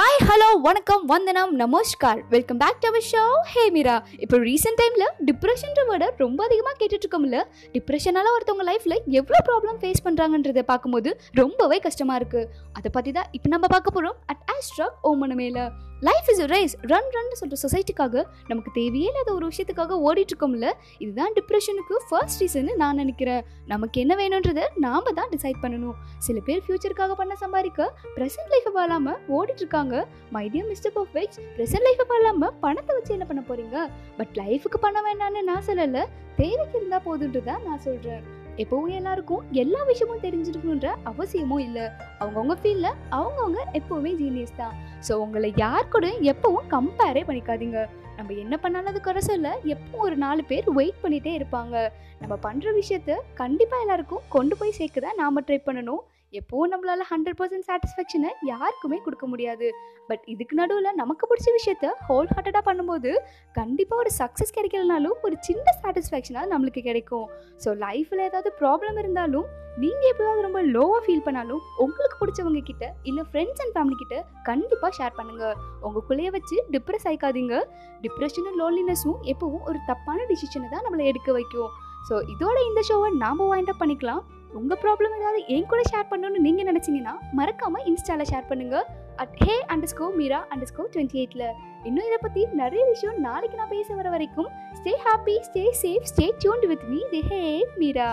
Hi hello வணக்கம் வந்தனம் நமஸ்கார். Welcome back to our show hey Meera இப்போ ரீசெண்ட் டைமில் டிப்ரெஷன்ற வேர்டை ரொம்ப அதிகமாக கேட்டுட்ருக்கோம்ல. டிப்ரெஷனால் டிப்ரெஷனால ஒருத்தவங்க லைஃப்பில் எவ்வளோ ப்ராப்ளம் ஃபேஸ் பண்ணுறாங்கன்றதை பார்க்கும்போது ரொம்பவே கஷ்டமாக இருக்குது அதை பற்றி தான் இப்போ நம்ம பார்க்க போகிறோம் அட் ஆஸ்ட்ராக் ஓமனமேல life is rise run run சொல்கிற சொசைட்டிக்காக நமக்கு தேவையே இல்லாத ஒரு விஷயத்துக்காக ஓடிட்டுருக்கோம்ல இதுதான் டிப்ரெஷனுக்கு ஃபர்ஸ்ட் ரீசன் நான் நினைக்கிறேன். நமக்கு என்ன வேணுன்றதை நாம் தான் டிசைட் பண்ணணும். சில பேர் ஃப்யூச்சருக்காக பண்ண சம்பாதிக்க ப்ரெசென்ட் லைஃப்பை பாடாமல் ஓடிட்டுருக்காங்க. இருக்காங்க மைடியம் மிஸ்டர் பர்ஃபெக்ட் ப்ரெசென்ட் லைஃப்பை பாடாமல் பணத்தை வச்சு என்ன பண்ண போகிறீங்க பட் லைஃபுக்கு பண்ண வேண்டாம்னு நான் சொல்லலை தேவைக்கு இருந்தா தான் நான் சொல்கிறேன் எப்போவும் எல்லாருக்கும் எல்லா விஷயமும் தெரிஞ்சிருக்கணுன்ற அவசியமும் இல்லை. அவங்கவுங்க ஃபீல்டில் அவங்கவுங்க எப்போவுமே ஜீனியஸ் தான். ஸோ உங்களை யார் கூட எப்பவும் கம்பேரே பண்ணிக்காதீங்க. நம்ம என்ன பண்ணாலும் அது குறை சொல்ல எப்பவும் ஒரு நாலு பேர் வெயிட் பண்ணிகிட்டே இருப்பாங்க. நம்ம பண்ணுற விஷயத்த கண்டிப்பாக எல்லாருக்கும் கொண்டு போய் சேர்க்க தான் நாம் ட்ரை பண்ணணும். எப்போவும் நம்மளால ஹண்ட்ரட் பர்சன்ட் சாட்டிஸ்ஃபேக்ஷனை யாருக்குமே கொடுக்க முடியாது. பட் இதுக்கு நடுவில் நமக்கு பிடிச்ச விஷயத்த ஹோல் ஹார்ட்டடாக பண்ணும்போது கண்டிப்பாக ஒரு சக்ஸஸ் கிடைக்கலனாலும் ஒரு சின்ன சாட்டிஸ்ஃபேக்ஷனாக நம்மளுக்கு கிடைக்கும். ஸோ லைஃப்பில் ஏதாவது ப்ராப்ளம் இருந்தாலும் நீங்கள் எப்போதாவது ரொம்ப லோவாக ஃபீல் பண்ணாலும் உங்களுக்கு பிடிச்சவங்க கிட்ட இல்லை ஃப்ரெண்ட்ஸ் அண்ட் ஃபேமிலி கிட்ட கண்டிப்பாக ஷேர் பண்ணுங்கள் உங்களுக்குள்ளேயே வச்சு டிப்ரெஸ் ஆயிக்காதீங்க. டிப்ரெஷனும் லோன்லினஸும் எப்பவும் ஒரு தப்பான டிசிஷனை தான் நம்மளை எடுக்க வைக்கும். ஸோ இதோட இந்த ஷோவை நாம் வாயிண்ட் அப் பண்ணிக்கலாம். உங்கள் ப்ராப்ளம் ஏதாவது என் கூட ஷேர் பண்ணணும்னு நீங்கள் நினச்சிங்கன்னா மறக்காமல் இன்ஸ்டாவில் ஷேர் பண்ணுங்கள் at hey underscore Meera underscore twenty எயிட்டில் இன்னும் இதை பற்றி நிறைய விஷயம் நாளைக்கு நான் பேச வர வரைக்கும் stay happy stay safe stay tuned with me the hey Meera